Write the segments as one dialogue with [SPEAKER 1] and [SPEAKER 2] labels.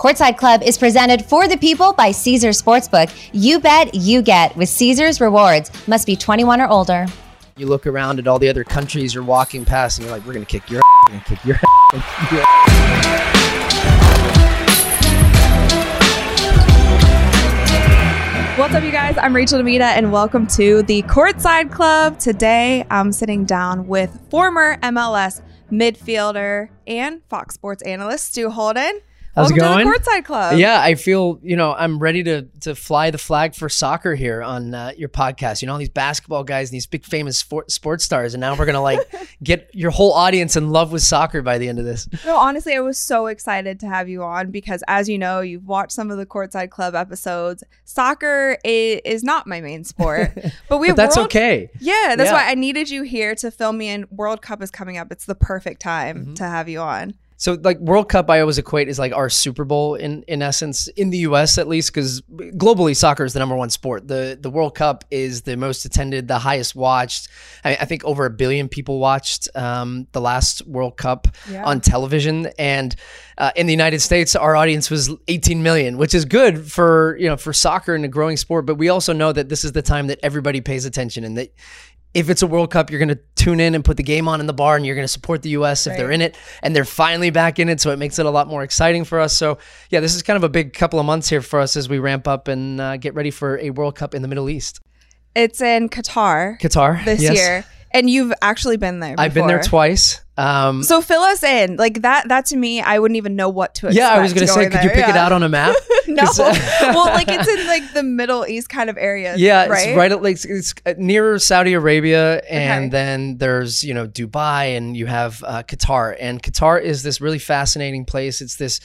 [SPEAKER 1] Courtside Club is presented for the people by Caesars Sportsbook. You bet, you get with Caesars Rewards. Must be 21 or older.
[SPEAKER 2] You look around at all the other countries you're walking past, and you're like, "We're gonna kick your, ass, we're gonna kick your." ass."
[SPEAKER 3] What's up, you guys? I'm Rachel DeMita, and welcome to the Courtside Club. Today, I'm sitting down with former MLS midfielder and Fox Sports analyst Stu Holden.
[SPEAKER 2] How's it
[SPEAKER 3] welcome
[SPEAKER 2] going?
[SPEAKER 3] To the Courtside Club.
[SPEAKER 2] Yeah, I feel you know I'm ready to to fly the flag for soccer here on uh, your podcast. You know all these basketball guys and these big famous sport, sports stars, and now we're gonna like get your whole audience in love with soccer by the end of this.
[SPEAKER 3] No, honestly, I was so excited to have you on because, as you know, you've watched some of the Courtside Club episodes. Soccer is, is not my main sport, but we
[SPEAKER 2] But that's
[SPEAKER 3] World-
[SPEAKER 2] okay.
[SPEAKER 3] Yeah, that's
[SPEAKER 2] Yeah.
[SPEAKER 3] why I needed you here to fill me in. World Cup is coming up. It's the perfect time
[SPEAKER 2] Mm-hmm.
[SPEAKER 3] to have you on.
[SPEAKER 2] So like World Cup, I always equate is like our Super Bowl in in essence in the U.S. at least because globally soccer is the number one sport. the The World Cup is the most attended, the highest watched. I, I think over a billion people watched um, the last World Cup
[SPEAKER 3] Yeah.
[SPEAKER 2] on television, and uh, in the United States, our audience was 18 million, which is good for you know for soccer and a growing sport. But we also know that this is the time that everybody pays attention and that if it's a World Cup, you're going to tune in and put the game on in the bar and you're going to support the US if they're in it and they're finally back in it. So it makes it a lot more exciting for us. So, yeah, this is kind of a big couple of months here for us as we ramp up and uh, get ready for a World Cup in the Middle East.
[SPEAKER 3] It's in Qatar
[SPEAKER 2] Qatar.
[SPEAKER 3] this
[SPEAKER 2] yes.
[SPEAKER 3] year, and you've actually been there.
[SPEAKER 2] I've been there twice. Um,
[SPEAKER 3] So fill us in, like that. That to me, I wouldn't even know what to
[SPEAKER 2] yeah, I was going to say, could you pick it out on a map?
[SPEAKER 3] No,
[SPEAKER 2] uh,
[SPEAKER 3] well, like it's in like the Middle East kind of area.
[SPEAKER 2] Yeah,
[SPEAKER 3] right.
[SPEAKER 2] it's right at like it's uh, near Saudi Arabia, and
[SPEAKER 3] Okay.
[SPEAKER 2] then there's you know Dubai, and you have uh, Qatar, and Qatar is this really fascinating place. It's this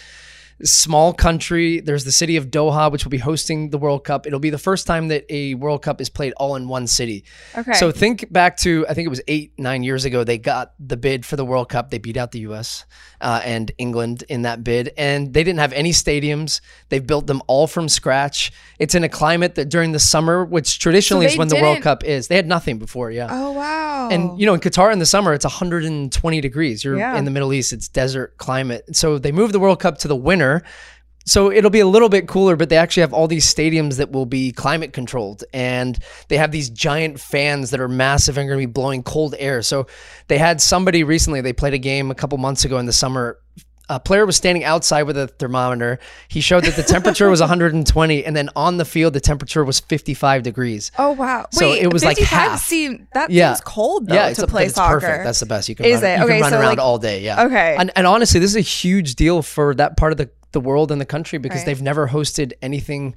[SPEAKER 2] small country. There's the city of Doha, which will be hosting the World Cup. It'll be the first time that a World Cup is played all in one city.
[SPEAKER 3] Okay.
[SPEAKER 2] So think back to I think it was eight nine years ago. They got the bid for the World Cup. They beat out the U.S. Uh, and England in that bid, and they didn't have any stadiums. They've built them all from scratch. It's in a climate that during the summer, which traditionally is
[SPEAKER 3] they
[SPEAKER 2] when the World Cup is. They had nothing before. Yeah.
[SPEAKER 3] Oh wow.
[SPEAKER 2] And you know, in Qatar in the summer, it's 120 degrees. You're
[SPEAKER 3] Yeah.
[SPEAKER 2] in the Middle East; it's desert climate. So they moved the World Cup to the winter. So it'll be a little bit cooler, but they actually have all these stadiums that will be climate controlled, and they have these giant fans that are massive and going to be blowing cold air. So they had somebody recently. They played a game a couple months ago in the summer. A player was standing outside with a thermometer. He showed that the temperature was 120, and then on the field the temperature was 55 degrees.
[SPEAKER 3] oh wow.
[SPEAKER 2] so
[SPEAKER 3] Wait,
[SPEAKER 2] it was like
[SPEAKER 3] 55
[SPEAKER 2] half.
[SPEAKER 3] Seem, that
[SPEAKER 2] Yeah.
[SPEAKER 3] seems cold though
[SPEAKER 2] yeah, it's
[SPEAKER 3] to
[SPEAKER 2] a-
[SPEAKER 3] play
[SPEAKER 2] it's
[SPEAKER 3] soccer.
[SPEAKER 2] perfect. That's the best. You can
[SPEAKER 3] Is
[SPEAKER 2] run,
[SPEAKER 3] it?
[SPEAKER 2] You
[SPEAKER 3] Okay,
[SPEAKER 2] can run
[SPEAKER 3] so,
[SPEAKER 2] around
[SPEAKER 3] like-
[SPEAKER 2] all day. Yeah.
[SPEAKER 3] Okay.
[SPEAKER 2] And, and honestly, this is a huge deal for that part of the, the world and the country because
[SPEAKER 3] Right.
[SPEAKER 2] they've never hosted anything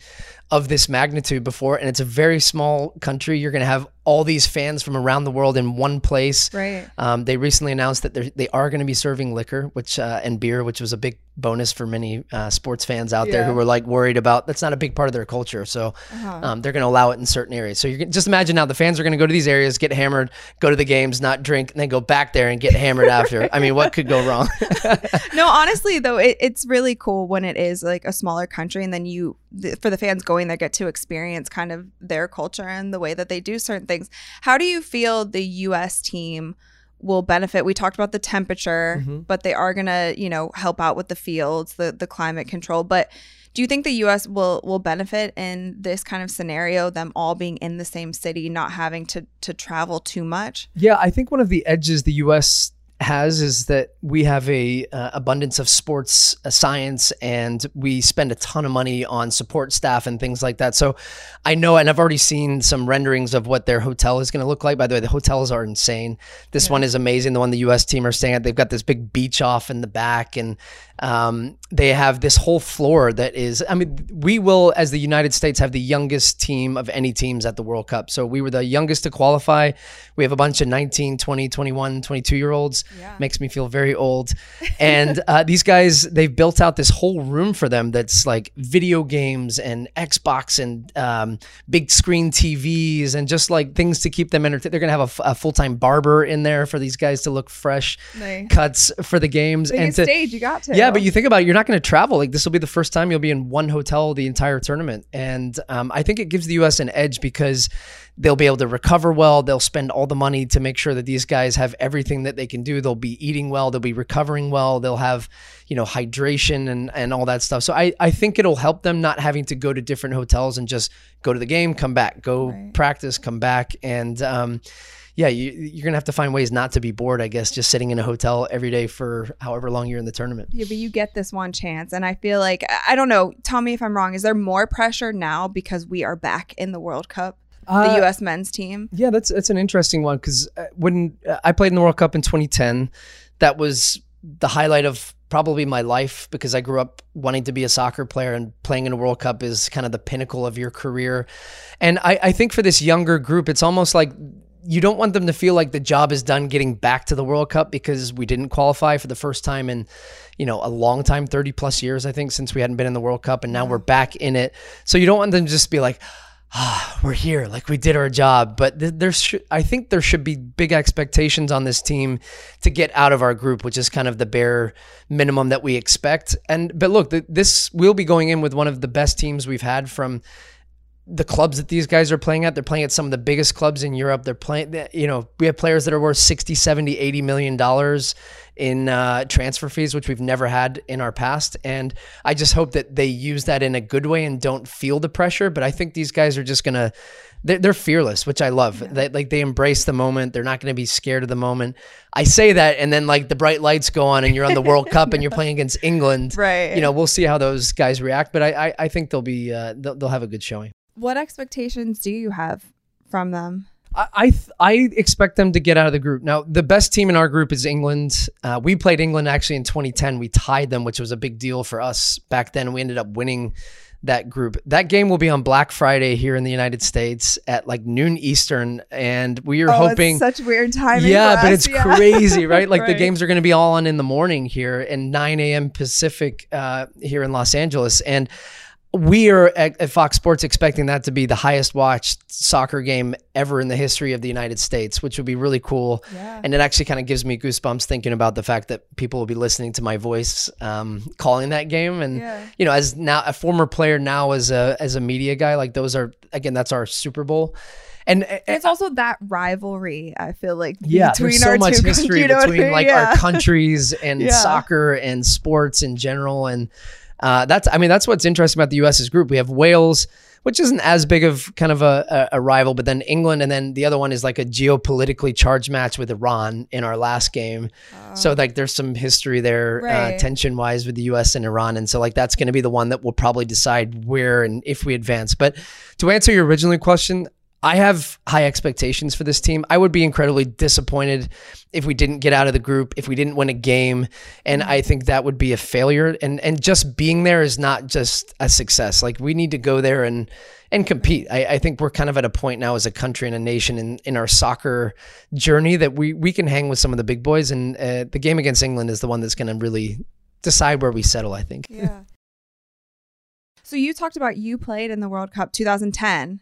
[SPEAKER 2] of this magnitude before, and it's a very small country. You're going to have all these fans from around the world in one place.
[SPEAKER 3] Right.
[SPEAKER 2] Um, they recently announced that they're, going to be serving liquor, which uh, and beer, which was a big bonus for many uh, sports fans out there who were like worried about that's not a big part of their culture. So
[SPEAKER 3] Uh-huh.
[SPEAKER 2] um, they're going to allow it in certain areas. So you can just imagine now the fans are going to go to these areas, get hammered, go to the games, not drink, and then go back there and get hammered after. I mean, what could go wrong?
[SPEAKER 3] no, honestly though, it, it's really cool when it is like a smaller country, and then you, th- for the fans going there, get to experience kind of their culture and the way that they do certain things. How do you feel the U.S. team? will benefit we talked about the temperature
[SPEAKER 2] Mm-hmm.
[SPEAKER 3] but they are gonna you know help out with the fields the the climate control but do you think the us will will benefit in this kind of scenario them all being in the same city not having to to travel too much
[SPEAKER 2] Yeah, I think one of the edges the U.S. has is that we have a uh, abundance of sports uh, science and we spend a ton of money on support staff and things like that. So I know, and I've already seen some renderings of what their hotel is going to look like. By the way, the hotels are insane. This one is amazing. The one the U.S. team are staying at, they've got this big beach off in the back, and um, they have this whole floor that is. I mean, we will, as the United States, have the youngest team of any teams at the World Cup. So we were the youngest to qualify. We have a bunch of 19, 20, 21, 22 year olds. Makes me feel very old. And uh, these guys, they've built out this whole room for them that's like video games and Xbox and um, big screen TVs and just like things to keep them entertained. They're going to have a, full time barber in there for these guys to look fresh
[SPEAKER 3] Nice.
[SPEAKER 2] cuts for the games.
[SPEAKER 3] Biggest
[SPEAKER 2] to,
[SPEAKER 3] stage you got to.
[SPEAKER 2] yeah, but you think about it, you're not going to travel. Like this will be the first time you'll be in one hotel the entire tournament, and um, I think it gives the U.S. an edge because they'll be able to recover well. They'll spend all the money to make sure that these guys have everything that they can do. They'll be eating well. They'll be recovering well. They'll have, you know, hydration and, and all that stuff. So I, I think it'll help them not having to go to different hotels and just go to the game, come back, go right. practice, come back. And, um, yeah, you, you're gonna have to find ways not to be bored. I guess just sitting in a hotel every day for however long you're in the tournament.
[SPEAKER 3] Yeah, but you get this one chance, and I feel like I don't know. Tell me if I'm wrong. Is there more pressure now because we are back in the World Cup? Uh, the U.S. men's team.
[SPEAKER 2] Yeah, that's that's an interesting one because uh, when uh, I played in the World Cup in 2010, that was the highlight of probably my life because I grew up wanting to be a soccer player and playing in a World Cup is kind of the pinnacle of your career. And I, I think for this younger group, it's almost like you don't want them to feel like the job is done getting back to the World Cup because we didn't qualify for the first time in, you know, a long time, 30 plus years, I think, since we hadn't been in the World Cup and now we're back in it. So you don't want them to just be like, ah, we're here, like we did our job. But th- there's, sh- I think there should be big expectations on this team to get out of our group, which is kind of the bare minimum that we expect. And, but look, th- this, we'll be going in with one of the best teams we've had from the clubs that these guys are playing at they're playing at some of the biggest clubs in europe they're playing you know we have players that are worth 60 70 80 million dollars in uh, transfer fees which we've never had in our past. And i just hope that they use that in a good way and don't feel the pressure. But i think these guys are just gonna they're, they're fearless which i love. Yeah. they, like they embrace the moment. They're not gonna be scared of the moment. I say that and then like the bright lights go on and you're on the world cup and you're playing against england.
[SPEAKER 3] Right.
[SPEAKER 2] You know we'll see how those guys react but i i, I think they'll be uh, they'll, they'll have a good showing.
[SPEAKER 3] What expectations do you have from them?
[SPEAKER 2] I I, I, expect them to get out of the group. Now, the best team in our group is England. Uh, we played England actually in 2010. We tied them, which was a big deal for us back then. We ended up winning that group. That game will be on Black Friday here in the United States at like noon Eastern, and we are
[SPEAKER 3] oh,
[SPEAKER 2] hoping
[SPEAKER 3] such weird timing.
[SPEAKER 2] Yeah, but it's yeah. crazy, right? Like right. the games are going to be all on in the morning here and 9 a.m. Pacific uh, here in Los Angeles, and we are at, at, Fox Sports expecting that to be the highest watched soccer game ever in the history of the United States, which would be really cool. Yeah. And it actually kind of gives me goosebumps thinking about the fact that people will be listening to my voice um, calling that game. And yeah. you know, as now a former player, now as a as a media guy, like those are again, that's our Super Bowl. And, and
[SPEAKER 3] it's also that rivalry. I feel like
[SPEAKER 2] yeah, there's so much history between like yeah. our countries and soccer and sports in general, and uh, that's I mean that's what's interesting about the U.S.'s group. We have Wales, which isn't as big of kind of a, a, rival, but then England, and then the other one is like a geopolitically charged match with Iran in our last game. Oh. So like there's some history there, uh, right. uh, tension wise, with the U.S. and Iran, and so like that's going to be the one that will probably decide where and if we advance. But to answer your original question, I have high expectations for this team. I would be incredibly disappointed if we didn't get out of the group, if we didn't win a game, and I think that would be a failure. And and just being there is not just a success. Like we need to go there and and compete. I, I think we're kind of at a point now as a country and a nation in, in our soccer journey that we we can hang with some of the big boys. And uh, the game against England is the one that's going to really decide where we settle. I think.
[SPEAKER 3] Yeah. So you talked about you played in the World Cup 2010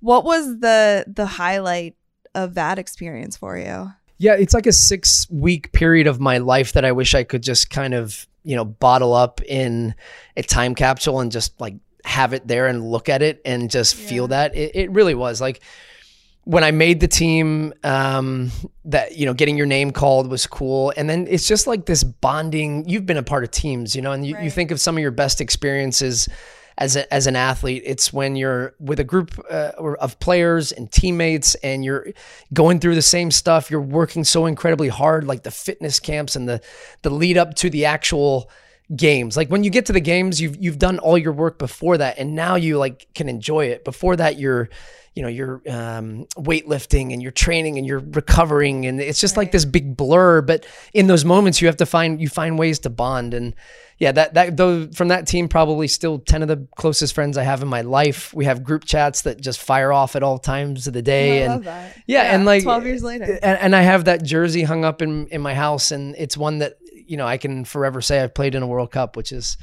[SPEAKER 3] what was the the highlight of that experience for you?
[SPEAKER 2] Yeah, it's like a six week period of my life that I wish I could just kind of, you know, bottle up in a time capsule and just like have it there and look at it and just yeah. feel that. It, it really was like when I made the team, um, that you know, getting your name called was cool, and then it's just like this bonding. You've been a part of teams, you know, and you, right. you think of some of your best experiences as a, as an athlete. It's when you're with a group uh, of players and teammates, and you're going through the same stuff. You're working so incredibly hard, like the fitness camps and the the lead up to the actual games. Like when you get to the games, you've you've done all your work before that, and now you like can enjoy it. Before that, you're you know you're um, weightlifting and you're training and you're recovering, and it's just right. like this big blur. But in those moments, you have to find you find ways to bond and yeah, that that though from that team, probably still ten of the closest friends I have in my life. We have group chats that just fire off at all times of the day,
[SPEAKER 3] oh,
[SPEAKER 2] and
[SPEAKER 3] yeah,
[SPEAKER 2] yeah, and like
[SPEAKER 3] twelve years later,
[SPEAKER 2] and, and I have that jersey hung up in in my house, and it's one that you know I can forever say I've played in a World Cup, which is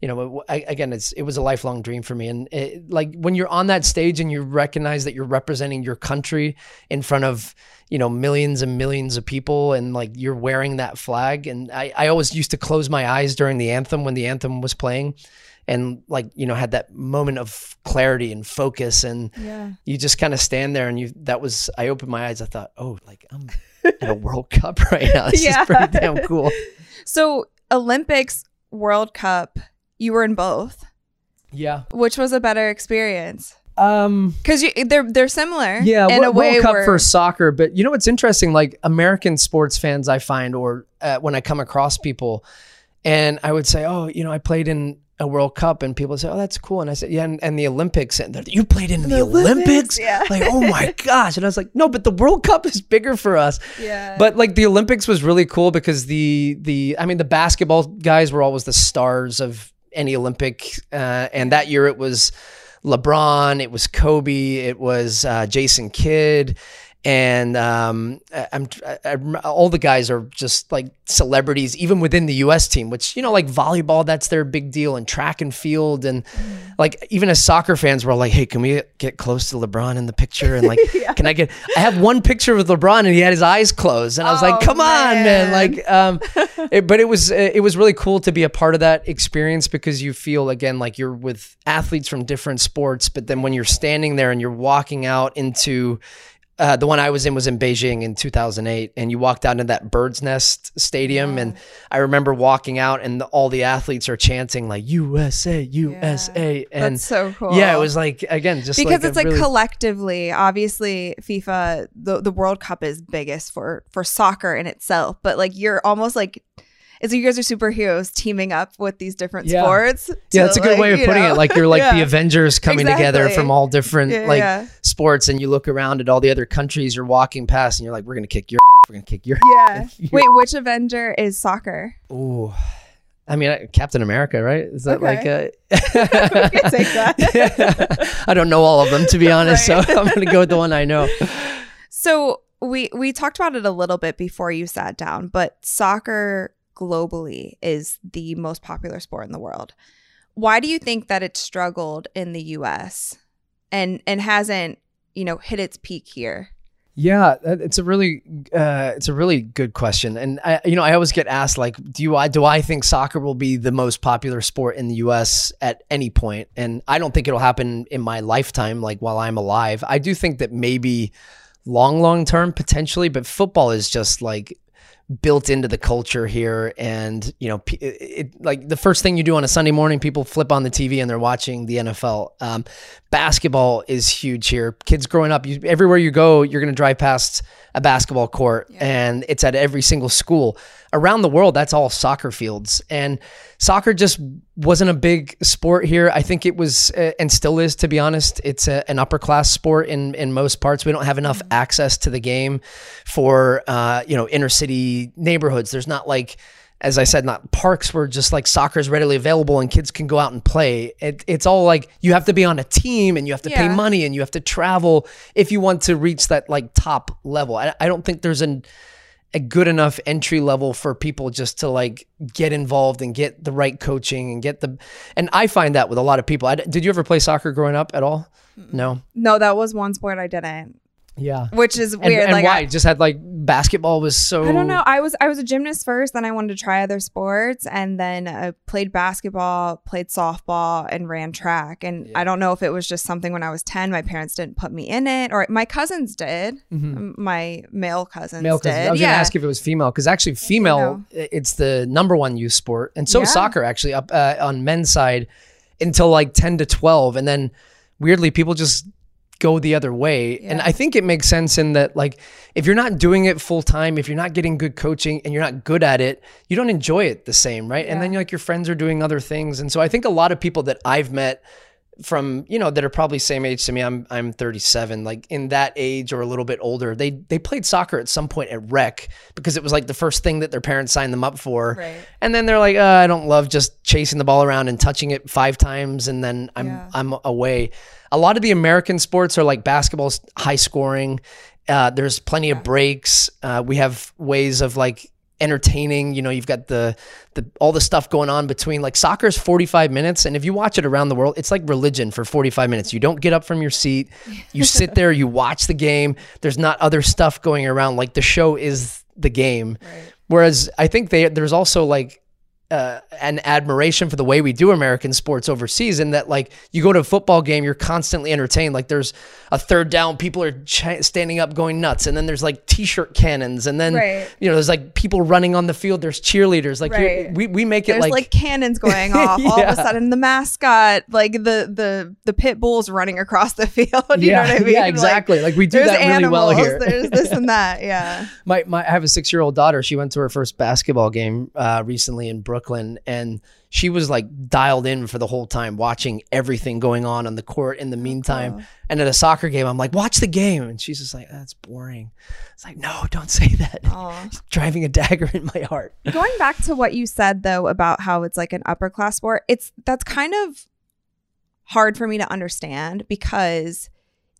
[SPEAKER 2] you know, I, again, it's it was a lifelong dream for me. And it, like when you're on that stage and you recognize that you're representing your country in front of you know millions and millions of people, and like you're wearing that flag. And I, I always used to close my eyes during the anthem when the anthem was playing, and like you know had that moment of clarity and focus and
[SPEAKER 3] Yeah.
[SPEAKER 2] you just kind of stand there and you that was i opened my eyes i thought oh like i'm at a world cup right now this
[SPEAKER 3] Yeah.
[SPEAKER 2] is pretty damn cool
[SPEAKER 3] So Olympics, World Cup, you were in both.
[SPEAKER 2] yeah
[SPEAKER 3] Which was a better experience?
[SPEAKER 2] um
[SPEAKER 3] Because they're they're similar.
[SPEAKER 2] yeah
[SPEAKER 3] in
[SPEAKER 2] Wo-
[SPEAKER 3] a way
[SPEAKER 2] world cup
[SPEAKER 3] where,
[SPEAKER 2] for soccer but you know what's interesting like american sports fans i find or uh, when i come across people and i would say oh you know i played in a world cup and people say oh that's cool. And i said yeah and, and the olympics. And you played in the, olympics,
[SPEAKER 3] yeah.
[SPEAKER 2] like oh my gosh. And i was like no but the world cup is bigger for us.
[SPEAKER 3] Yeah.
[SPEAKER 2] but like the olympics was really cool because the the i mean the basketball guys were always the stars of any olympic uh, and that year it was lebron it was kobe it was uh, jason kidd and um, I'm I, I, all the guys are just like celebrities, even within the U.S. team. Which you know, like volleyball, that's their big deal, and track and field, and like even as soccer fans, we're like, hey, can we get close to LeBron in the picture? And like, can I get? I have one picture with LeBron, and he had his eyes closed, and I was
[SPEAKER 3] Oh,
[SPEAKER 2] like, come on, man!
[SPEAKER 3] man.
[SPEAKER 2] Like, um, it, but it was it was really cool to be a part of that experience because you feel again like you're with athletes from different sports, but then when you're standing there and you're walking out into uh, the one I was in was in Beijing in 2008, and you walked out into that bird's nest stadium, and I remember walking out, and the, all the athletes are chanting like USA, USA, and
[SPEAKER 3] That's so cool.
[SPEAKER 2] yeah, it was like again just
[SPEAKER 3] because
[SPEAKER 2] like
[SPEAKER 3] it's like
[SPEAKER 2] really-
[SPEAKER 3] collectively obviously fifa the, the world cup is biggest for for soccer in itself but like you're almost like like you guys are superheroes teaming up with these different
[SPEAKER 2] Yeah.
[SPEAKER 3] sports
[SPEAKER 2] yeah, that's a good
[SPEAKER 3] like,
[SPEAKER 2] way of putting
[SPEAKER 3] know-
[SPEAKER 2] it. Like you're like the Avengers coming together from all different
[SPEAKER 3] Yeah,
[SPEAKER 2] like
[SPEAKER 3] yeah.
[SPEAKER 2] sports, and you look around at all the other countries you're walking past, and you're like, we're gonna kick your, we're gonna kick your.
[SPEAKER 3] yeah wait which avenger is soccer
[SPEAKER 2] Ooh. I mean, Captain America, right? Is that like a?
[SPEAKER 3] Can take that.
[SPEAKER 2] I don't know all of them to be honest,
[SPEAKER 3] Right.
[SPEAKER 2] so I'm gonna go with the one I know.
[SPEAKER 3] So we we talked about it a little bit before you sat down, but soccer globally is the most popular sport in the world. Why do you think that it struggled in the US and and hasn't, you know, hit its peak here?
[SPEAKER 2] Yeah, it's a really, uh, it's a really good question, and I, you know, I always get asked like, do you, I, do I think soccer will be the most popular sport in the U.S. at any point? And I don't think it'll happen in my lifetime, like while I'm alive. I do think that maybe long, long term potentially, but football is just like built into the culture here. And you know it, it like the first thing you do on a sunday morning people flip on the tv and they're watching the nfl um, basketball is huge here. Kids growing up you, everywhere you go you're going to drive past a basketball court and it's at every single school around the world that's all soccer fields. And soccer just wasn't a big sport here. I think it was uh, and still is to be honest. It's a, an upper class sport in in most parts. We don't have enough access to the game for uh, you know inner city neighborhoods. There's not like as I said, not parks where just like soccer is readily available and kids can go out and play. It, it's all like you have to be on a team and you have to pay money and you have to travel if you want to reach that like top level. I, I don't think there's an a good enough entry level for people just to like get involved and get the right coaching and get the and I find that with a lot of people. I, did you ever play soccer growing up at all? No.
[SPEAKER 3] No, that was one sport I didn't,
[SPEAKER 2] Yeah.
[SPEAKER 3] which is weird.
[SPEAKER 2] and
[SPEAKER 3] like
[SPEAKER 2] why?
[SPEAKER 3] I,
[SPEAKER 2] just had like basketball was so
[SPEAKER 3] I don't know. I was I was a gymnast first, then I wanted to try other sports, and then I played basketball, played softball, and ran track. And I don't know if it was just something when I was ten, my parents didn't put me in it, or my cousins did. M- My male cousins
[SPEAKER 2] Mm-hmm. male
[SPEAKER 3] did.
[SPEAKER 2] I was
[SPEAKER 3] yeah.
[SPEAKER 2] gonna ask if it was female because actually female it's the number one youth sport, and so is
[SPEAKER 3] Yeah.
[SPEAKER 2] soccer actually up uh, on men's side until like ten to twelve, and then weirdly people just go the other way. And I think it makes sense in that like if you're not doing it full time, if you're not getting good coaching and you're not good at it, you don't enjoy it the same, right? And then like your friends are doing other things, and so I think a lot of people that I've met from you know that are probably same age to me i'm i'm 37 like in that age or a little bit older they they played soccer at some point at rec because it was like the first thing that their parents signed them up for.
[SPEAKER 3] Right.
[SPEAKER 2] and then they're like uh, i don't love just chasing the ball around and touching it five times and then i'm
[SPEAKER 3] Yeah.
[SPEAKER 2] i'm away. A lot of the american sports are like basketball's high scoring. Uh, there's plenty of breaks. Uh, we have ways of like entertaining you know you've got the the all the stuff going on between like soccer's 45 minutes and if you watch it around the world it's like religion for 45 minutes. You don't get up from your seat. You sit there you watch the game. There's not other stuff going around. Like the show is the game. Whereas i think they there's also like uh, an admiration for the way we do American sports overseas, and that like you go to a football game, you're constantly entertained. Like there's a third down, people are ch- standing up, going nuts, and then there's like t-shirt cannons, and then
[SPEAKER 3] Right.
[SPEAKER 2] you know there's like people running on the field. There's cheerleaders. Like
[SPEAKER 3] Right.
[SPEAKER 2] we we make it
[SPEAKER 3] There's like,
[SPEAKER 2] like,
[SPEAKER 3] cannons going off. All of a sudden, the mascot, like the the the pit bulls running across the field. You
[SPEAKER 2] yeah,
[SPEAKER 3] know what I mean?
[SPEAKER 2] yeah, exactly. Like, we do that really
[SPEAKER 3] animals.
[SPEAKER 2] well here.
[SPEAKER 3] There's this and that. Yeah.
[SPEAKER 2] my, my I have a six year old daughter. She went to her first basketball game uh, recently in Brooklyn, and she was like dialed in for the whole time, watching everything going on on the court. In the oh, meantime,
[SPEAKER 3] cool.
[SPEAKER 2] and at a soccer game, I'm like, "Watch the game," and she's just like, ah, "That's boring." It's like, no, don't say that. Driving a dagger in my heart.
[SPEAKER 3] Going back to what you said though about how it's like an upper class sport, it's that's kind of hard for me to understand because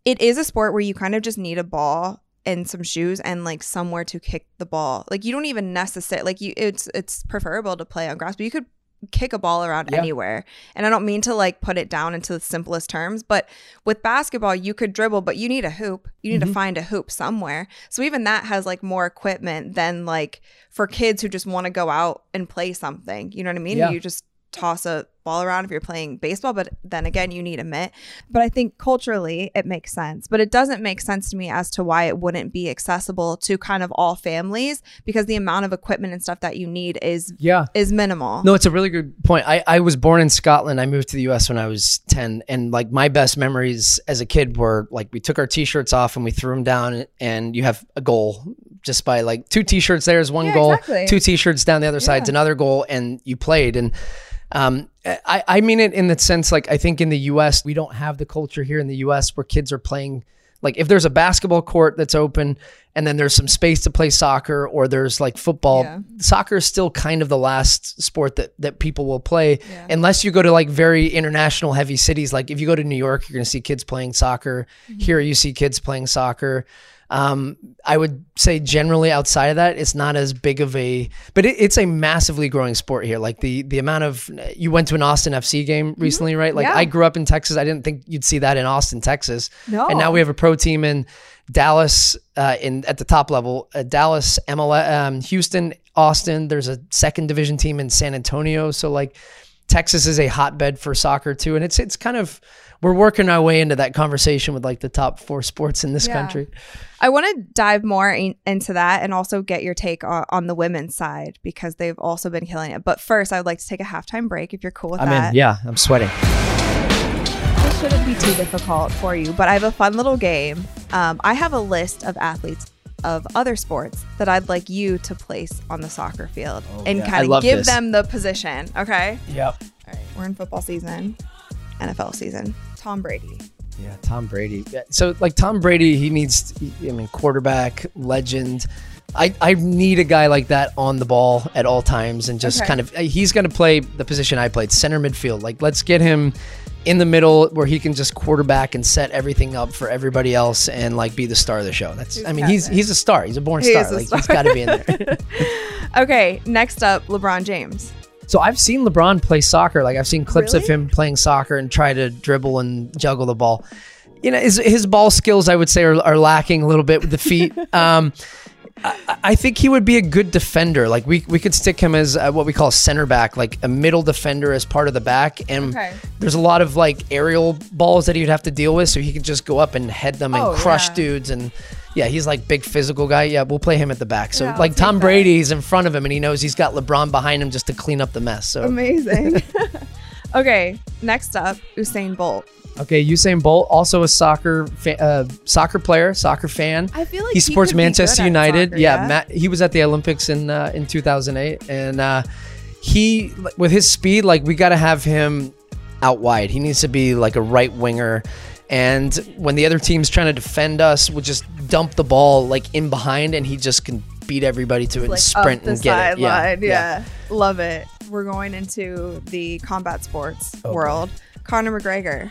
[SPEAKER 3] it is a sport where you kind of just need a ball and some shoes and like somewhere to kick the ball. Like you don't even necessarily like you it's it's preferable to play on grass, but you could kick a ball around
[SPEAKER 2] Yeah.
[SPEAKER 3] anywhere. And I don't mean to like put it down into the simplest terms, but with basketball you could dribble, but you need a hoop. You need to
[SPEAKER 2] Mhm.
[SPEAKER 3] find a hoop somewhere. So even that has like more equipment than like for kids who just want to go out and play something. You know what I mean?
[SPEAKER 2] Yeah.
[SPEAKER 3] You just toss a ball around if you're playing baseball, but then again, you need a mitt. But I think culturally it makes sense. But it doesn't make sense to me as to why it wouldn't be accessible to kind of all families because the amount of equipment and stuff that you need is
[SPEAKER 2] Yeah.
[SPEAKER 3] is minimal.
[SPEAKER 2] No, it's a really good point. I, I was born in Scotland. I moved to the US when I was 10. And like my best memories as a kid were like we took our t shirts off and we threw them down, and you have a goal just by like two t shirts, there's one
[SPEAKER 3] Yeah,
[SPEAKER 2] goal,
[SPEAKER 3] exactly.
[SPEAKER 2] two t shirts down the other side's
[SPEAKER 3] Yeah.
[SPEAKER 2] another goal, and you played. And um, I, I mean it in the sense like I think in the US, we don't have the culture here in the US where kids are playing. Like if there's a basketball court that's open and then there's some space to play soccer or there's like football,
[SPEAKER 3] Yeah.
[SPEAKER 2] soccer is still kind of the last sport that that people will play
[SPEAKER 3] Yeah.
[SPEAKER 2] unless you go to like very international heavy cities. Like if you go to New York, you're going to see kids playing soccer.
[SPEAKER 3] Mm-hmm.
[SPEAKER 2] Here you see kids playing soccer. Um, I would say generally outside of that, it's not as big of a, but it, it's a massively growing sport here. Like the the amount of you went to an Austin FC game recently, right? Like
[SPEAKER 3] Mm-hmm. Yeah.
[SPEAKER 2] I grew up in Texas. I didn't think you'd see that in Austin, Texas.
[SPEAKER 3] No.
[SPEAKER 2] And now we have a pro team in Dallas, uh, in at the top level, uh, Dallas, MLS, um, Houston, Austin. There's a second division team in San Antonio. So like Texas is a hotbed for soccer too, and it's it's kind of we're working our way into that conversation with like the top four sports in this
[SPEAKER 3] Yeah.
[SPEAKER 2] country.
[SPEAKER 3] I want to dive more in, into that and also get your take on, on the women's side because they've also been killing it. But first, I would like to take a halftime break if you're cool with
[SPEAKER 2] I'm
[SPEAKER 3] that.
[SPEAKER 2] in. Yeah, I'm sweating.
[SPEAKER 3] This shouldn't be too difficult for you, but I have a fun little game. Um, I have a list of athletes of other sports that I'd like you to place on the soccer field and
[SPEAKER 2] yeah.
[SPEAKER 3] Kind of give
[SPEAKER 2] this.
[SPEAKER 3] them the position. Okay.
[SPEAKER 2] Yep.
[SPEAKER 3] All right. We're in football season, NFL season. Tom Brady.
[SPEAKER 2] Yeah, Tom Brady. Yeah, So like Tom Brady, he needs. I mean, quarterback legend. I, I need a guy like that on the ball at all times and just
[SPEAKER 3] Okay.
[SPEAKER 2] kind of uh, he's going to play the position I played center midfield like let's get him in the middle where he can just quarterback and set everything up for everybody else and like be the star of the show that's
[SPEAKER 3] He's
[SPEAKER 2] I mean he's
[SPEAKER 3] Kevin.
[SPEAKER 2] he's a star he's a born
[SPEAKER 3] He
[SPEAKER 2] star
[SPEAKER 3] a
[SPEAKER 2] like
[SPEAKER 3] star.
[SPEAKER 2] he's got to be in there
[SPEAKER 3] Okay. Next up, LeBron James.
[SPEAKER 2] So I've seen LeBron play soccer. Like I've seen clips of him playing soccer and try to dribble and juggle the ball. You know, his his ball skills I would say are, are lacking a little bit with the feet. um, I, I think he would be a good defender. Like we we could stick him as uh, what we call a center back, like a middle defender as part of the back. And
[SPEAKER 3] Okay.
[SPEAKER 2] there's a lot of like aerial balls that he'd have to deal with, so he could just go up and head them and
[SPEAKER 3] Oh,
[SPEAKER 2] crush
[SPEAKER 3] yeah.
[SPEAKER 2] dudes. And yeah, he's like big physical guy. Yeah, we'll play him at the back. So
[SPEAKER 3] Yeah,
[SPEAKER 2] like Tom
[SPEAKER 3] that.
[SPEAKER 2] Brady's in front of him, and he knows he's got LeBron behind him just to clean up the mess. So
[SPEAKER 3] Amazing. okay. Next up, Usain Bolt.
[SPEAKER 2] Okay, Usain Bolt, also a soccer fa- uh, soccer player, soccer fan.
[SPEAKER 3] I feel like
[SPEAKER 2] he
[SPEAKER 3] he
[SPEAKER 2] supports Manchester United.
[SPEAKER 3] soccer,
[SPEAKER 2] yeah,
[SPEAKER 3] yeah?
[SPEAKER 2] Matt, he was at the Olympics in uh, in 2008, and uh, he with his speed, like we got to have him out wide. He needs to be like a right winger. And when the other team's trying to defend us, we'll just dump the ball like in behind, and he just can beat everybody to it and sprint and get it. Yeah,
[SPEAKER 3] sideline. Yeah, love it. We're going into the combat sports
[SPEAKER 2] Oh,
[SPEAKER 3] world. Conor McGregor.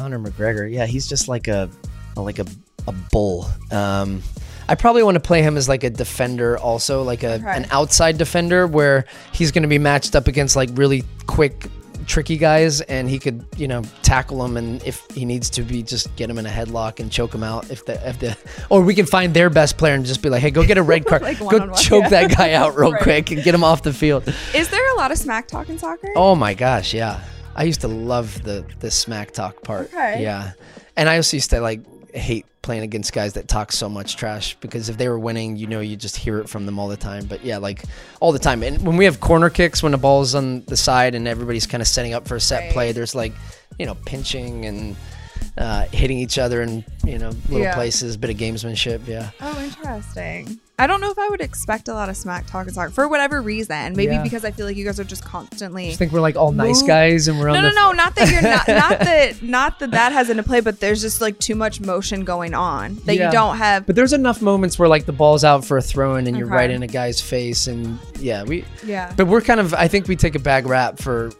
[SPEAKER 2] Conor McGregor. Yeah, he's just like a, a- like a a bull. Um, I probably want to play him as like a defender, also like a an outside defender, where he's going to be matched up against like really quick, tricky guys, and he could you know tackle them, and if he needs to be, just get him in a headlock and choke him out. If the if the or we can find their best player and just be like, hey, go get a red card,
[SPEAKER 3] Like
[SPEAKER 2] go
[SPEAKER 3] one-on-one,
[SPEAKER 2] choke
[SPEAKER 3] yeah.
[SPEAKER 2] that guy out real
[SPEAKER 3] Right.
[SPEAKER 2] quick and get him off the field.
[SPEAKER 3] Is there there a lot of smack talk in soccer?
[SPEAKER 2] Oh my gosh, yeah. I used to love the the smack talk part.
[SPEAKER 3] Okay.
[SPEAKER 2] Yeah. And I also used to like hate playing against guys that talk so much trash because if they were winning, you know, you just hear it from them all the time. But yeah, like all the time. And when we have corner kicks, when the ball's on the side and everybody's kind of setting up for a set
[SPEAKER 3] Right.
[SPEAKER 2] play, there's like, you know, pinching and uh, hitting each other in, you know, little
[SPEAKER 3] Yeah.
[SPEAKER 2] places, bit of gamesmanship. Yeah.
[SPEAKER 3] Oh, interesting. I don't know if I would expect a lot of smack talk in soccer for whatever reason. Maybe
[SPEAKER 2] Yeah.
[SPEAKER 3] because I feel like you guys are just constantly.
[SPEAKER 2] I think we're like all nice guys and we're
[SPEAKER 3] No,
[SPEAKER 2] on
[SPEAKER 3] no,
[SPEAKER 2] the
[SPEAKER 3] no, not that you're not, not that, not that that has into play, but there's just like too much motion going on that
[SPEAKER 2] Yeah.
[SPEAKER 3] you don't have.
[SPEAKER 2] But there's enough moments where like the ball's out for a throw in and you're right in a guy's face and yeah, we
[SPEAKER 3] Yeah.
[SPEAKER 2] but we're kind of I think we take a bag rap for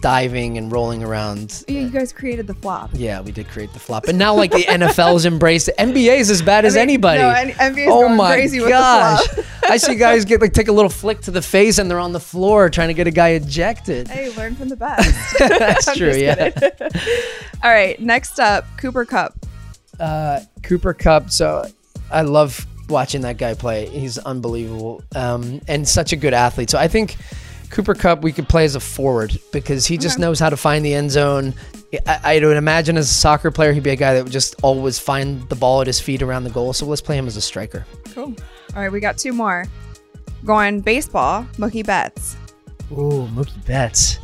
[SPEAKER 2] diving and rolling around.
[SPEAKER 3] Yeah, you guys created the flop.
[SPEAKER 2] Yeah, we did create the flop. And now like the NFL's embraced it. NBA is as bad as
[SPEAKER 3] I mean,
[SPEAKER 2] anybody.
[SPEAKER 3] No, NBA's
[SPEAKER 2] oh
[SPEAKER 3] going
[SPEAKER 2] my
[SPEAKER 3] crazy with
[SPEAKER 2] gosh.
[SPEAKER 3] the flop.
[SPEAKER 2] I see guys get like take a little flick to the face and they're on the floor trying to get a guy ejected.
[SPEAKER 3] Hey, learn from the best.
[SPEAKER 2] That's true, yeah.
[SPEAKER 3] All right, next up, Cooper Kupp.
[SPEAKER 2] uh, Cooper Kupp. So I love watching that guy play. He's unbelievable um, and such a good athlete. So I think Cooper Kupp we could play as a forward because he just
[SPEAKER 3] Okay.
[SPEAKER 2] knows how to find the end zone. I, I would imagine as a soccer player he'd be a guy that would just always find the ball at his feet around the goal. So let's play him as a striker.
[SPEAKER 3] Cool. All right, we got two more. Going baseball, Mookie Betts.
[SPEAKER 2] Ooh, Mookie Betts.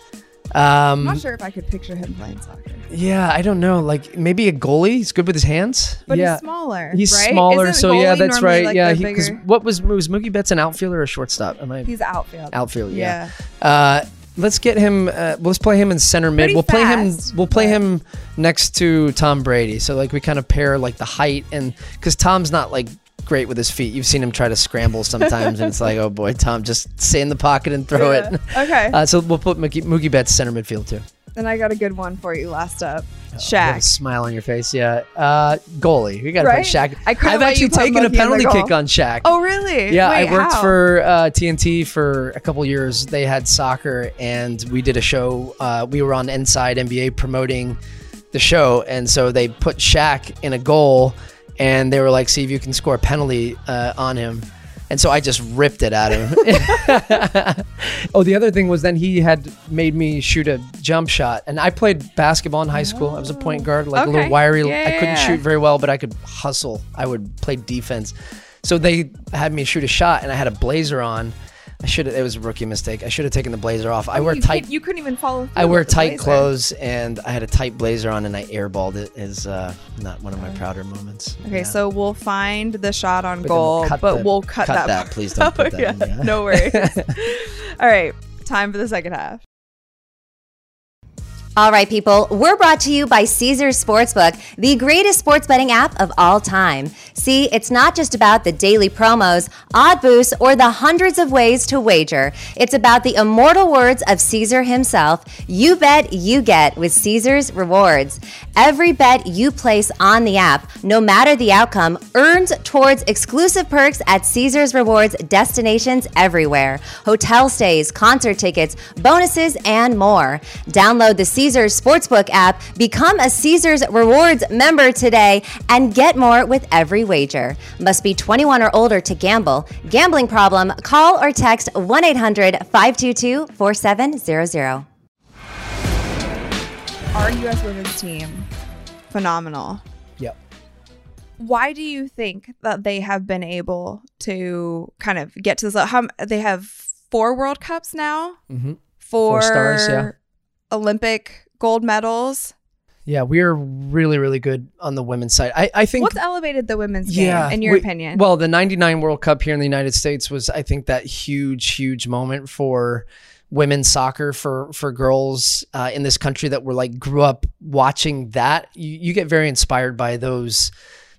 [SPEAKER 3] I'm
[SPEAKER 2] Um,
[SPEAKER 3] not sure if I could picture him playing soccer,
[SPEAKER 2] yeah, I don't know. Like maybe a goalie. He's good with his hands.
[SPEAKER 3] but
[SPEAKER 2] yeah.
[SPEAKER 3] he's smaller.
[SPEAKER 2] He's
[SPEAKER 3] right?
[SPEAKER 2] smaller,
[SPEAKER 3] Isn't
[SPEAKER 2] so yeah, that's right.
[SPEAKER 3] like,
[SPEAKER 2] yeah, because what was was Mookie Betts an outfielder or a shortstop? Am I
[SPEAKER 3] he's outfield.
[SPEAKER 2] outfield?
[SPEAKER 3] Yeah.
[SPEAKER 2] Yeah. Uh, let's get him. Uh, let's play him in center mid.
[SPEAKER 3] Pretty
[SPEAKER 2] we'll play
[SPEAKER 3] fast,
[SPEAKER 2] him. We'll play
[SPEAKER 3] but-
[SPEAKER 2] him next to Tom Brady. So like we kind of pair like the height and because Tom's not like great with his feet. You've seen him try to scramble sometimes, and it's like, oh boy, Tom, just stay in the pocket and throw
[SPEAKER 3] Yeah.
[SPEAKER 2] it.
[SPEAKER 3] Okay.
[SPEAKER 2] Uh, so we'll put Mookie, Mookie Betts center midfield too.
[SPEAKER 3] then I got a good one for you last up.
[SPEAKER 2] A
[SPEAKER 3] Shaq.
[SPEAKER 2] smile on your face, yeah. Uh, goalie, we got to
[SPEAKER 3] Right?
[SPEAKER 2] put Shaq.
[SPEAKER 3] I
[SPEAKER 2] I've actually taken a
[SPEAKER 3] Mookie in the
[SPEAKER 2] penalty kick on Shaq.
[SPEAKER 3] Oh, really?
[SPEAKER 2] Yeah,
[SPEAKER 3] Wait,
[SPEAKER 2] I worked
[SPEAKER 3] how?
[SPEAKER 2] for uh, TNT for a couple years. They had soccer, and we did a show. Uh, we were on Inside NBA promoting the show, and so they put Shaq in a goal, and they were like, "See if you can score a penalty uh, on him." And so I just ripped it at him. oh, the other thing was then he had made me shoot a jump shot, and I played basketball in high school. I was a point guard, like a little wiry.
[SPEAKER 3] Yeah,
[SPEAKER 2] I couldn't
[SPEAKER 3] yeah, yeah.
[SPEAKER 2] shoot very well, but I could hustle. I would play defense. So they had me shoot a shot, and I had a blazer on. I should have. It was a rookie mistake. I should have taken the blazer off. I wear
[SPEAKER 3] you
[SPEAKER 2] tight.
[SPEAKER 3] you couldn't even follow.
[SPEAKER 2] I wear tight clothes, and I had a tight blazer on, and I airballed it. Is uh, not one of my prouder moments.
[SPEAKER 3] Okay,
[SPEAKER 2] Yeah.
[SPEAKER 3] so we'll find the shot on
[SPEAKER 2] But we'll
[SPEAKER 3] goal, but
[SPEAKER 2] the-
[SPEAKER 3] we'll cut,
[SPEAKER 2] cut
[SPEAKER 3] that.
[SPEAKER 2] that. Please don't put
[SPEAKER 3] Oh,
[SPEAKER 2] that in,
[SPEAKER 3] yeah,
[SPEAKER 2] yeah.
[SPEAKER 3] No worries. All right, time for the second half.
[SPEAKER 1] All right, people, we're brought to you by Caesars Sportsbook, the greatest sports betting app of all time. See, it's not just about the daily promos, odd boosts, or the hundreds of ways to wager. It's about the immortal words of Caesar himself you bet, you get with Caesars Rewards. Every bet you place on the app, no matter the outcome, earns towards exclusive perks at Caesars Rewards destinations everywhere hotel stays, concert tickets, bonuses, and more. Download the Caesars Sportsbook app, become a Caesars Rewards member today, and get more with every wager. Must be 21 or older to gamble. Gambling problem? Call or text 1 800 522 4700.
[SPEAKER 3] Our U.S. women's team, phenomenal.
[SPEAKER 2] Yep.
[SPEAKER 3] Why do you think that they have been able to kind of get to this? level? How they have four World Cups now,
[SPEAKER 2] hmm
[SPEAKER 3] four,
[SPEAKER 2] Four stars, yeah.
[SPEAKER 3] Olympic gold medals.
[SPEAKER 2] Yeah, we are really, really good on the women's side. I, I think
[SPEAKER 3] What's elevated the women's game, in your
[SPEAKER 2] we-
[SPEAKER 3] opinion?
[SPEAKER 2] Well, the 99 World Cup here in the United States was, I think, that huge, huge moment for women's soccer for for girls uh, in this country that were like grew up watching that. You, you get very inspired by those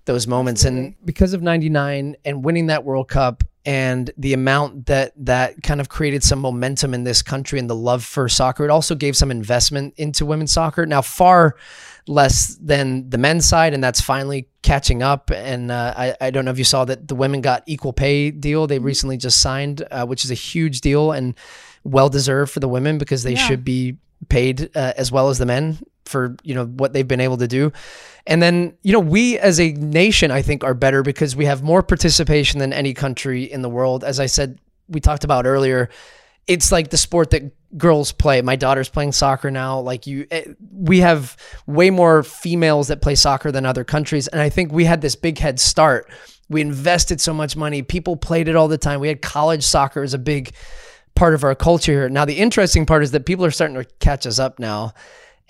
[SPEAKER 2] those moments, and because of 99 and winning that World Cup and the amount that that kind of created some momentum in this country and the love for soccer, it also gave some investment into women's soccer. Now, far less than the men's side, and that's finally catching up. And uh, I, I don't know if you saw that the women got equal pay deal. They recently just signed, uh, which is a huge deal and well deserved for the women because they
[SPEAKER 3] Yeah.
[SPEAKER 2] should be paid uh, as well as the men for you know what they've been able to do. And then you know we as a nation, I think, are better because we have more participation than any country in the world. As I said, we talked about earlier it's like the sport that girls play. My daughter's playing soccer now. Like you, eh, we have way more females that play soccer than other countries, and I think we had this big head start. We invested so much money. People played it all the time. We had college soccer as a big part of our culture here. Now, the interesting part is that people are starting to catch us up now.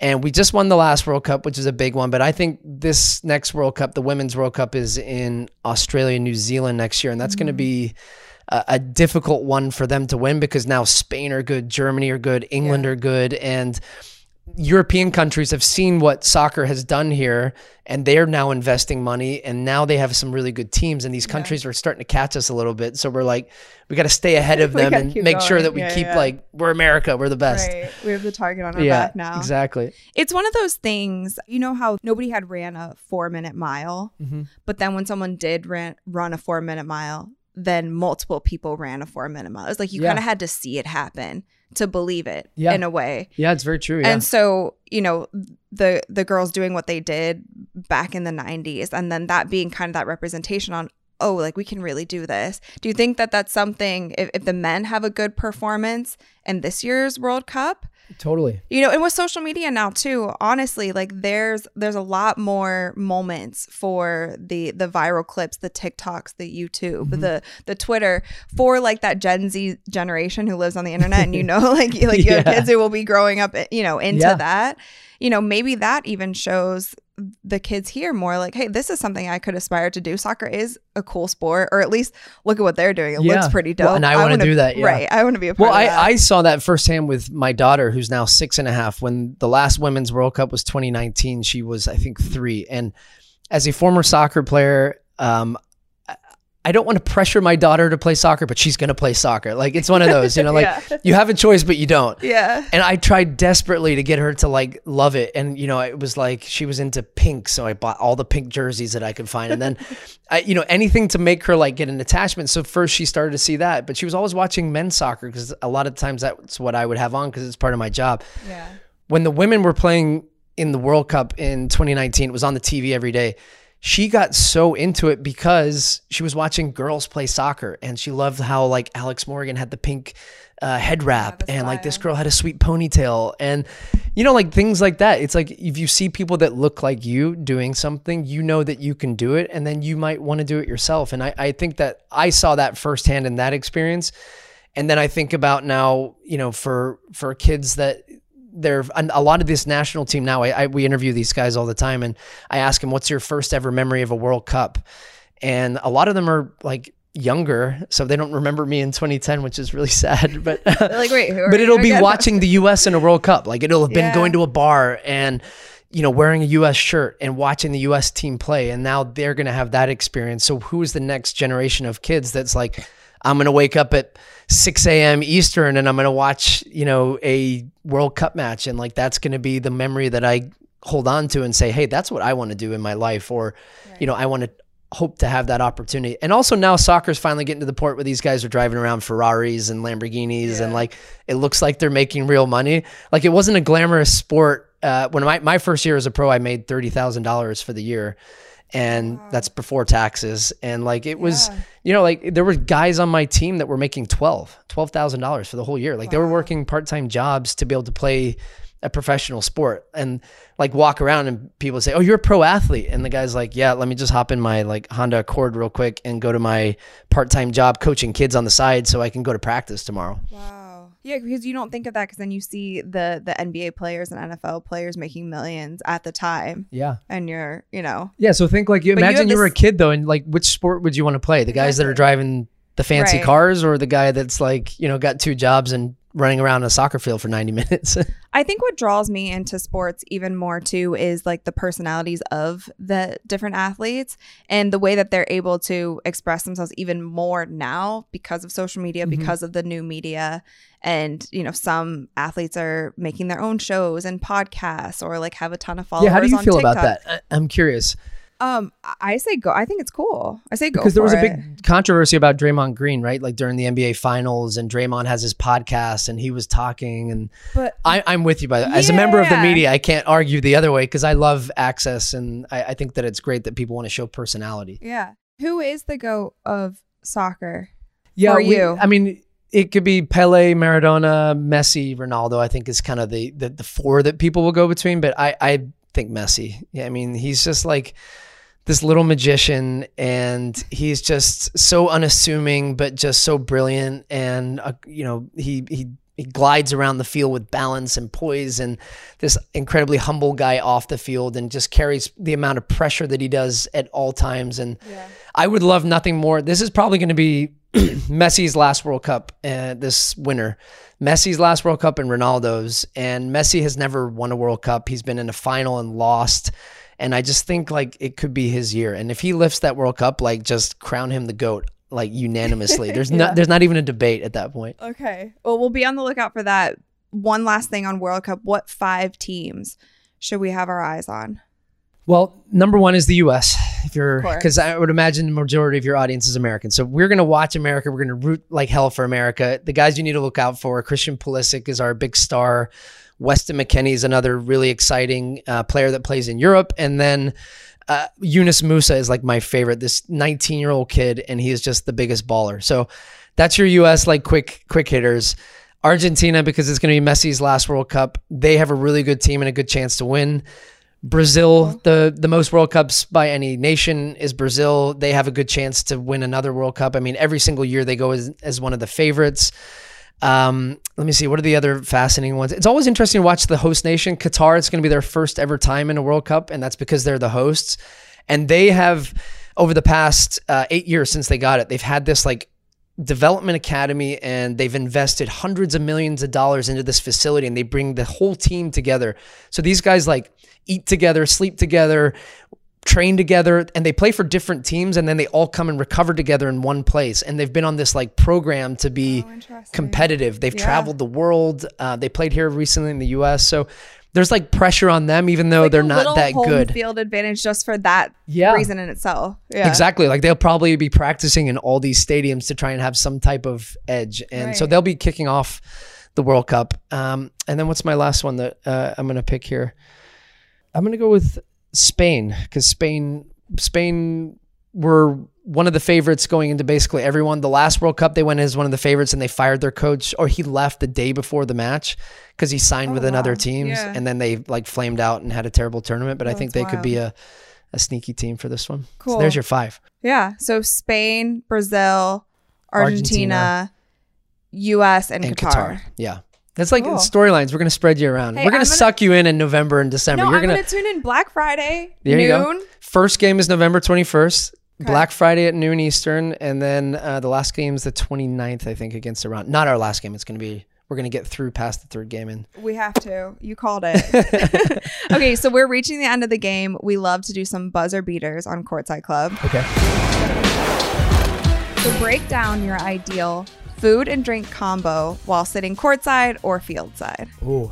[SPEAKER 2] And we just won the last World Cup, which is a big one. But I think this next World Cup, the Women's World Cup, is in Australia, New Zealand next year. And that's mm-hmm. going to be a, a, difficult one for them to win because now Spain are good, Germany are good, England yeah. are good. And European countries have seen what soccer has done here and they're now investing money and now they have some really good teams and these countries yeah. are starting to catch us a little bit. So we're like, we got to stay ahead of them and make going. sure that we yeah, keep yeah. like, we're America, we're the best. Right.
[SPEAKER 3] We have the target on our back now.
[SPEAKER 2] Exactly.
[SPEAKER 3] It's one of those things, you know how nobody had ran a four minute mile, mm-hmm. but then when someone did ran, run a four minute mile, then multiple people ran a four minute mile. It's like you kind of had to see it happen to believe it yeah. in a way.
[SPEAKER 2] Yeah, it's very true. Yeah.
[SPEAKER 3] And so, you know, the the girls doing what they did back in the 90s and then that being kind of that representation on oh, like we can really do this. Do you think that that's something if, if the men have a good performance in this year's World Cup,
[SPEAKER 2] Totally.
[SPEAKER 3] You know, and with social media now too, honestly, like there's there's a lot more moments for the the viral clips, the TikToks, the YouTube, mm-hmm. the the Twitter for like that Gen Z generation who lives on the internet and you know like like you yeah. have kids who will be growing up, you know, into yeah. that. You know, maybe that even shows the kids here more like, hey, this is something I could aspire to do. Soccer is a cool sport, or at least look at what they're doing. It yeah. looks pretty dope.
[SPEAKER 2] Well, and I, I want to do that.
[SPEAKER 3] Yeah. Right. I want to be a part
[SPEAKER 2] well,
[SPEAKER 3] I,
[SPEAKER 2] I saw that firsthand with my daughter, who's now six and a half. When the last Women's World Cup was 2019, she was, I think, three. And as a former soccer player, um, I don't want to pressure my daughter to play soccer, but she's going to play soccer. Like it's one of those, you know, like yeah. you have a choice, but you don't.
[SPEAKER 3] Yeah.
[SPEAKER 2] And I tried desperately to get her to like love it. And, you know, it was like she was into pink. So I bought all the pink jerseys that I could find. And then, I, you know, anything to make her like get an attachment. So first she started to see that, but she was always watching men's soccer because a lot of times that's what I would have on because it's part of my job.
[SPEAKER 3] Yeah.
[SPEAKER 2] When the women were playing in the World Cup in 2019, it was on the TV every day she got so into it because she was watching girls play soccer and she loved how like Alex Morgan had the pink uh, head wrap yeah, and like this girl had a sweet ponytail and you know like things like that. It's like if you see people that look like you doing something you know that you can do it and then you might want to do it yourself and I, I think that I saw that firsthand in that experience and then I think about now you know for for kids that they're a lot of this national team now. I, I, we interview these guys all the time, and I ask them, "What's your first ever memory of a World Cup?" And a lot of them are like younger, so they don't remember me in 2010, which is really sad. But
[SPEAKER 3] like, wait,
[SPEAKER 2] but it'll be watching the U.S. in a World Cup. Like it'll have been yeah. going to a bar and you know wearing a U.S. shirt and watching the U.S. team play, and now they're going to have that experience. So who is the next generation of kids that's like? I'm going to wake up at 6 a.m. Eastern and I'm going to watch, you know, a World Cup match. And like, that's going to be the memory that I hold on to and say, hey, that's what I want to do in my life. Or, right. you know, I want to hope to have that opportunity. And also now soccer's finally getting to the point where these guys are driving around Ferraris and Lamborghinis yeah. and like, it looks like they're making real money. Like, it wasn't a glamorous sport. Uh, when my, my first year as a pro, I made $30,000 for the year and wow. that's before taxes and like it was yeah. you know like there were guys on my team that were making 12 $12,000 for the whole year like wow. they were working part-time jobs to be able to play a professional sport and like walk around and people say oh you're a pro athlete and the guy's like yeah let me just hop in my like Honda Accord real quick and go to my part-time job coaching kids on the side so I can go to practice tomorrow
[SPEAKER 3] wow yeah, because you don't think of that because then you see the the NBA players and NFL players making millions at the time.
[SPEAKER 2] Yeah.
[SPEAKER 3] And you're, you know.
[SPEAKER 2] Yeah, so think like you imagine you, you were a kid though and like which sport would you want to play? The guys exactly. that are driving the fancy right. cars or the guy that's like, you know, got two jobs and running around a soccer field for 90 minutes.
[SPEAKER 3] I think what draws me into sports even more too is like the personalities of the different athletes and the way that they're able to express themselves even more now because of social media, mm-hmm. because of the new media. And, you know, some athletes are making their own shows and podcasts or like have a ton of followers.
[SPEAKER 2] Yeah, how do you feel
[SPEAKER 3] TikTok.
[SPEAKER 2] about that? I'm curious.
[SPEAKER 3] Um, I say go. I think it's cool. I say go
[SPEAKER 2] because there was
[SPEAKER 3] a
[SPEAKER 2] big controversy about Draymond Green, right? Like during the NBA Finals, and Draymond has his podcast, and he was talking, and
[SPEAKER 3] but
[SPEAKER 2] I, am with you by that. As a member of the media, I can't argue the other way because I love access, and I, I think that it's great that people want to show personality.
[SPEAKER 3] Yeah. Who is the goat of soccer?
[SPEAKER 2] Yeah,
[SPEAKER 3] for
[SPEAKER 2] we,
[SPEAKER 3] you?
[SPEAKER 2] I mean, it could be Pele, Maradona, Messi, Ronaldo. I think is kind of the, the the four that people will go between. But I I think Messi. Yeah, I mean he's just like this little magician, and he's just so unassuming, but just so brilliant. And uh, you know he he he glides around the field with balance and poise and this incredibly humble guy off the field and just carries the amount of pressure that he does at all times and yeah. I would love nothing more. This is probably going to be Messi's last World Cup uh, this winter. Messi's last World Cup and Ronaldo's and Messi has never won a World Cup. He's been in a final and lost. And I just think like it could be his year. And if he lifts that World Cup, like just crown him the GOAT like unanimously. There's yeah. not there's not even a debate at that point.
[SPEAKER 3] Okay. Well, we'll be on the lookout for that. One last thing on World Cup. What five teams should we have our eyes on?
[SPEAKER 2] Well, number one is the U.S. If you're, because I would imagine the majority of your audience is American, so we're gonna watch America. We're gonna root like hell for America. The guys you need to look out for: Christian Pulisic is our big star. Weston McKennie is another really exciting uh, player that plays in Europe, and then uh, Yunus Musah is like my favorite. This 19 year old kid, and he is just the biggest baller. So that's your U.S. like quick quick hitters. Argentina because it's going to be Messi's last World Cup. They have a really good team and a good chance to win. Brazil, the the most World Cups by any nation is Brazil. They have a good chance to win another World Cup. I mean, every single year they go as, as one of the favorites. Um, let me see. What are the other fascinating ones? It's always interesting to watch the host nation, Qatar. It's going to be their first ever time in a World Cup, and that's because they're the hosts. And they have, over the past uh, eight years since they got it, they've had this like development academy and they've invested hundreds of millions of dollars into this facility and they bring the whole team together. So these guys like eat together, sleep together, train together and they play for different teams and then they all come and recover together in one place. And they've been on this like program to be oh, competitive. They've yeah. traveled the world. Uh, they played here recently in the us so there's like pressure on them even though like they're not that good.
[SPEAKER 3] field advantage just for that yeah. reason in itself.
[SPEAKER 2] Yeah. Exactly. Like they'll probably be practicing in all these stadiums to try and have some type of edge. And right. so they'll be kicking off the world cup. Um, and then what's my last one that uh, i'm gonna pick here? I'm gonna go with Spain because Spain Spain were one of the favorites going into basically everyone. The last World Cup they went as one of the favorites and they fired their coach or he left the day before the match because he signed oh, with wow. another team yeah. and then they like flamed out and had a terrible tournament. But oh, I think they wild. could be a a sneaky team for this one. Cool. So there's your five.
[SPEAKER 3] Yeah. So Spain, Brazil, Argentina, Argentina US, and, and Qatar. Qatar.
[SPEAKER 2] Yeah. That's like cool. storylines. We're gonna spread you around. Hey, We're gonna, gonna, suck you in in November and December.
[SPEAKER 3] No,
[SPEAKER 2] You're
[SPEAKER 3] I'm
[SPEAKER 2] gonna,
[SPEAKER 3] gonna tune in Black Friday there noon. You go.
[SPEAKER 2] First game is November 21st. Black Friday at noon Eastern, and then uh, the last game is the 29th, I think, against Iran. Not our last game. It's gonna be. We're gonna get through past the third game, and
[SPEAKER 3] we have to. You called it. okay, so we're reaching the end of the game. We love to do some buzzer beaters on Courtside Club.
[SPEAKER 2] Okay.
[SPEAKER 3] So break down your ideal food and drink combo while sitting courtside or fieldside?
[SPEAKER 2] Ooh.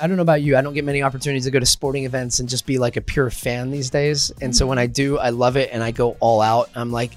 [SPEAKER 2] I don't know about you. I don't get many opportunities to go to sporting events and just be like a pure fan these days. And mm-hmm. so when I do, I love it and I go all out. I'm like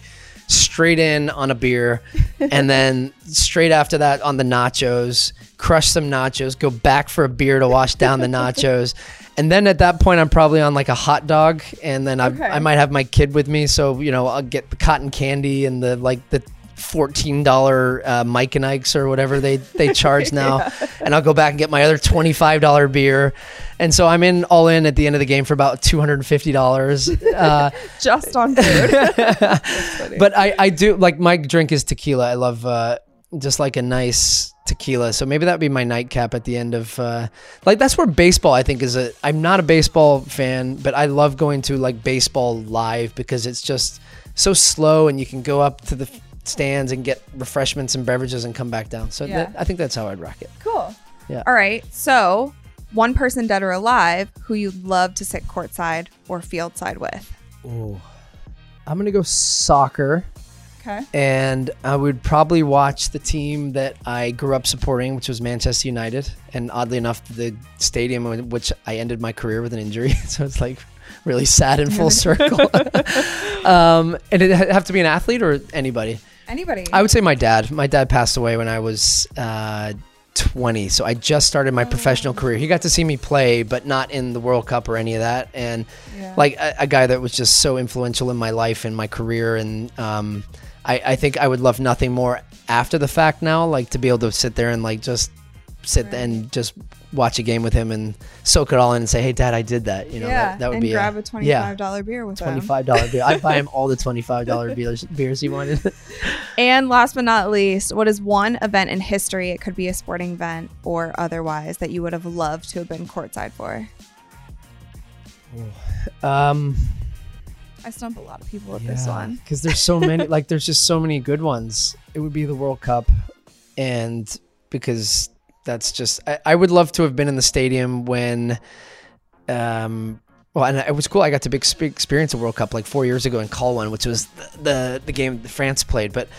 [SPEAKER 2] straight in on a beer and then straight after that on the nachos, crush some nachos, go back for a beer to wash down the nachos. And then at that point, I'm probably on like a hot dog, and then okay. I, I might have my kid with me, so you know I'll get the cotton candy and the like the fourteen dollar uh, Mike and Ike's or whatever they they charge now, yeah. and I'll go back and get my other twenty five dollar beer, and so I'm in all in at the end of the game for about two hundred and fifty dollars, uh,
[SPEAKER 3] just on food.
[SPEAKER 2] but I I do like my drink is tequila. I love uh, just like a nice tequila. So maybe that would be my nightcap at the end of uh, like that's where baseball I think is a I'm not a baseball fan, but I love going to like baseball live because it's just so slow and you can go up to the stands and get refreshments and beverages and come back down. So yeah. that, I think that's how I'd rock it.
[SPEAKER 3] Cool. Yeah. All right. So one person dead or alive who you'd love to sit courtside or field side with.
[SPEAKER 2] Oh, I'm gonna go soccer.
[SPEAKER 3] Okay.
[SPEAKER 2] And I would probably watch the team that I grew up supporting, which was Manchester United. And oddly enough, the stadium in which I ended my career with an injury. so it's like really sad in full circle. um, and it have to be an athlete or anybody.
[SPEAKER 3] Anybody.
[SPEAKER 2] I would say my dad. My dad passed away when I was uh, 20. So I just started my oh. professional career. He got to see me play, but not in the World Cup or any of that. And yeah. like a, a, guy that was just so influential in my life and my career. And um, I, I think I would love nothing more after the fact now, like to be able to sit there and like just sit
[SPEAKER 3] Right.
[SPEAKER 2] and just watch a game with him and soak it all in and say, "Hey, Dad, I did that." You know,
[SPEAKER 3] yeah,
[SPEAKER 2] that, that would
[SPEAKER 3] and
[SPEAKER 2] be
[SPEAKER 3] grab
[SPEAKER 2] a,
[SPEAKER 3] a twenty-five dollar beer with
[SPEAKER 2] twenty-five dollar beer. I'd buy him all the twenty-five dollar beers, beers he wanted.
[SPEAKER 3] And last but not least, what is one event in history? It could be a sporting event or otherwise that you would have loved to have been courtside for.
[SPEAKER 2] um,
[SPEAKER 3] I stump a lot of people with this one.
[SPEAKER 2] because there's so many. like, there's just so many good ones. It would be the World Cup, and because that's just, I, I would love to have been in the stadium when, um. Well, and it was cool. I got to big experience a World Cup like four years ago in Colwyn, which was the the, the game France played. But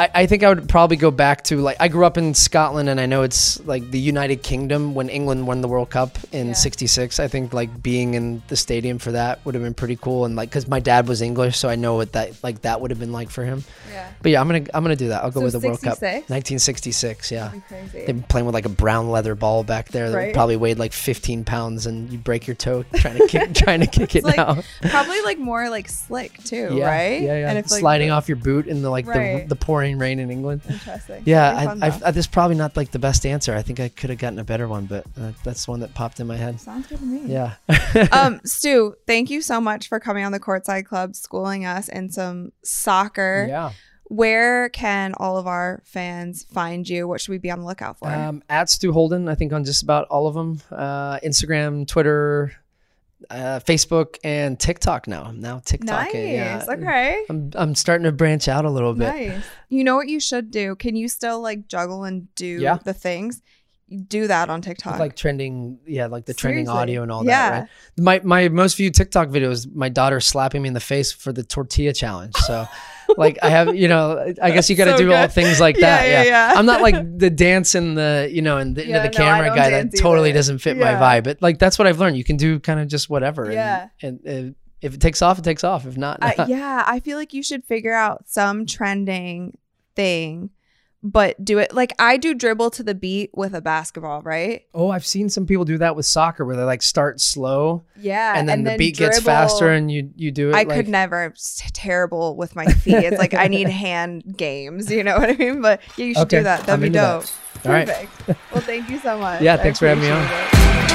[SPEAKER 2] I, I think I would probably go back to like I grew up in Scotland, and I know it's like the United Kingdom when England won the World Cup in
[SPEAKER 3] Yeah.
[SPEAKER 2] '66. I think like being in the stadium for that would have been pretty cool, and like because my dad was English, so I know what that like that would have been like for him.
[SPEAKER 3] Yeah.
[SPEAKER 2] But yeah, I'm gonna I'm gonna do that. I'll go
[SPEAKER 3] So
[SPEAKER 2] with the World Cup. 1966. Yeah.
[SPEAKER 3] That'd be crazy.
[SPEAKER 2] They've been playing with like a brown leather ball back there that
[SPEAKER 3] Right.
[SPEAKER 2] probably weighed like 15 pounds, and you break your toe trying to kick, trying to kick it
[SPEAKER 3] like
[SPEAKER 2] now.
[SPEAKER 3] Probably like more like slick too,
[SPEAKER 2] Yeah,
[SPEAKER 3] right?
[SPEAKER 2] Yeah, yeah.
[SPEAKER 3] And if like
[SPEAKER 2] sliding off your boot in the like
[SPEAKER 3] Right.
[SPEAKER 2] the, the pouring rain in England.
[SPEAKER 3] Interesting.
[SPEAKER 2] Yeah, I, I. I, this is probably not like the best answer. I think I could have gotten a better one, but uh, that's the one that popped in my head.
[SPEAKER 3] Sounds good to me.
[SPEAKER 2] Yeah.
[SPEAKER 3] um, Stu, thank you so much for coming on the Courtside Club, schooling us in some soccer.
[SPEAKER 2] yeah.
[SPEAKER 3] Where can all of our fans find you? What should we be on the lookout for?
[SPEAKER 2] Um, at Stu Holden, I think on just about all of them. Uh, Instagram, Twitter, uh, Facebook, and TikTok now. I'm now TikTok.
[SPEAKER 3] nice.
[SPEAKER 2] Yeah.
[SPEAKER 3] Okay.
[SPEAKER 2] I'm, I'm starting to branch out a little bit.
[SPEAKER 3] Nice. You know what you should do? Can you still like juggle and do
[SPEAKER 2] Yeah.
[SPEAKER 3] the things? Do that on TikTok.
[SPEAKER 2] Like trending, yeah, like the trending audio and all
[SPEAKER 3] Yeah.
[SPEAKER 2] that. Right? My my most viewed TikTok video is my daughter slapping me in the face for the tortilla challenge. So, like, I have, you know, I guess you got to
[SPEAKER 3] So
[SPEAKER 2] do all things like
[SPEAKER 3] Yeah,
[SPEAKER 2] that.
[SPEAKER 3] yeah, yeah.
[SPEAKER 2] I'm not like the dance and the, you know, and the, into the
[SPEAKER 3] no,
[SPEAKER 2] camera guy that totally
[SPEAKER 3] either.
[SPEAKER 2] doesn't fit
[SPEAKER 3] Yeah.
[SPEAKER 2] my vibe. But like, that's what I've learned. You can do kind of just whatever. and-
[SPEAKER 3] Yeah.
[SPEAKER 2] And, uh, if it takes off, it takes off. If not,
[SPEAKER 3] Uh, yeah, I feel like you should figure out some trending thing, but do it like I do dribble to the beat with a basketball, right?
[SPEAKER 2] oh, I've seen some people do that with soccer where they like start slow
[SPEAKER 3] Yeah,
[SPEAKER 2] and then the beat gets faster and you you do it.
[SPEAKER 3] I
[SPEAKER 2] like,
[SPEAKER 3] could never. I'm terrible with my feet. It's like I need hand games. You know what I mean? But yeah, you should
[SPEAKER 2] Okay,
[SPEAKER 3] do that. That'd
[SPEAKER 2] I'm
[SPEAKER 3] be
[SPEAKER 2] into that.
[SPEAKER 3] dope.
[SPEAKER 2] All right.
[SPEAKER 3] Perfect. well, thank you so much.
[SPEAKER 2] Yeah, thanks for having me on.
[SPEAKER 3] it.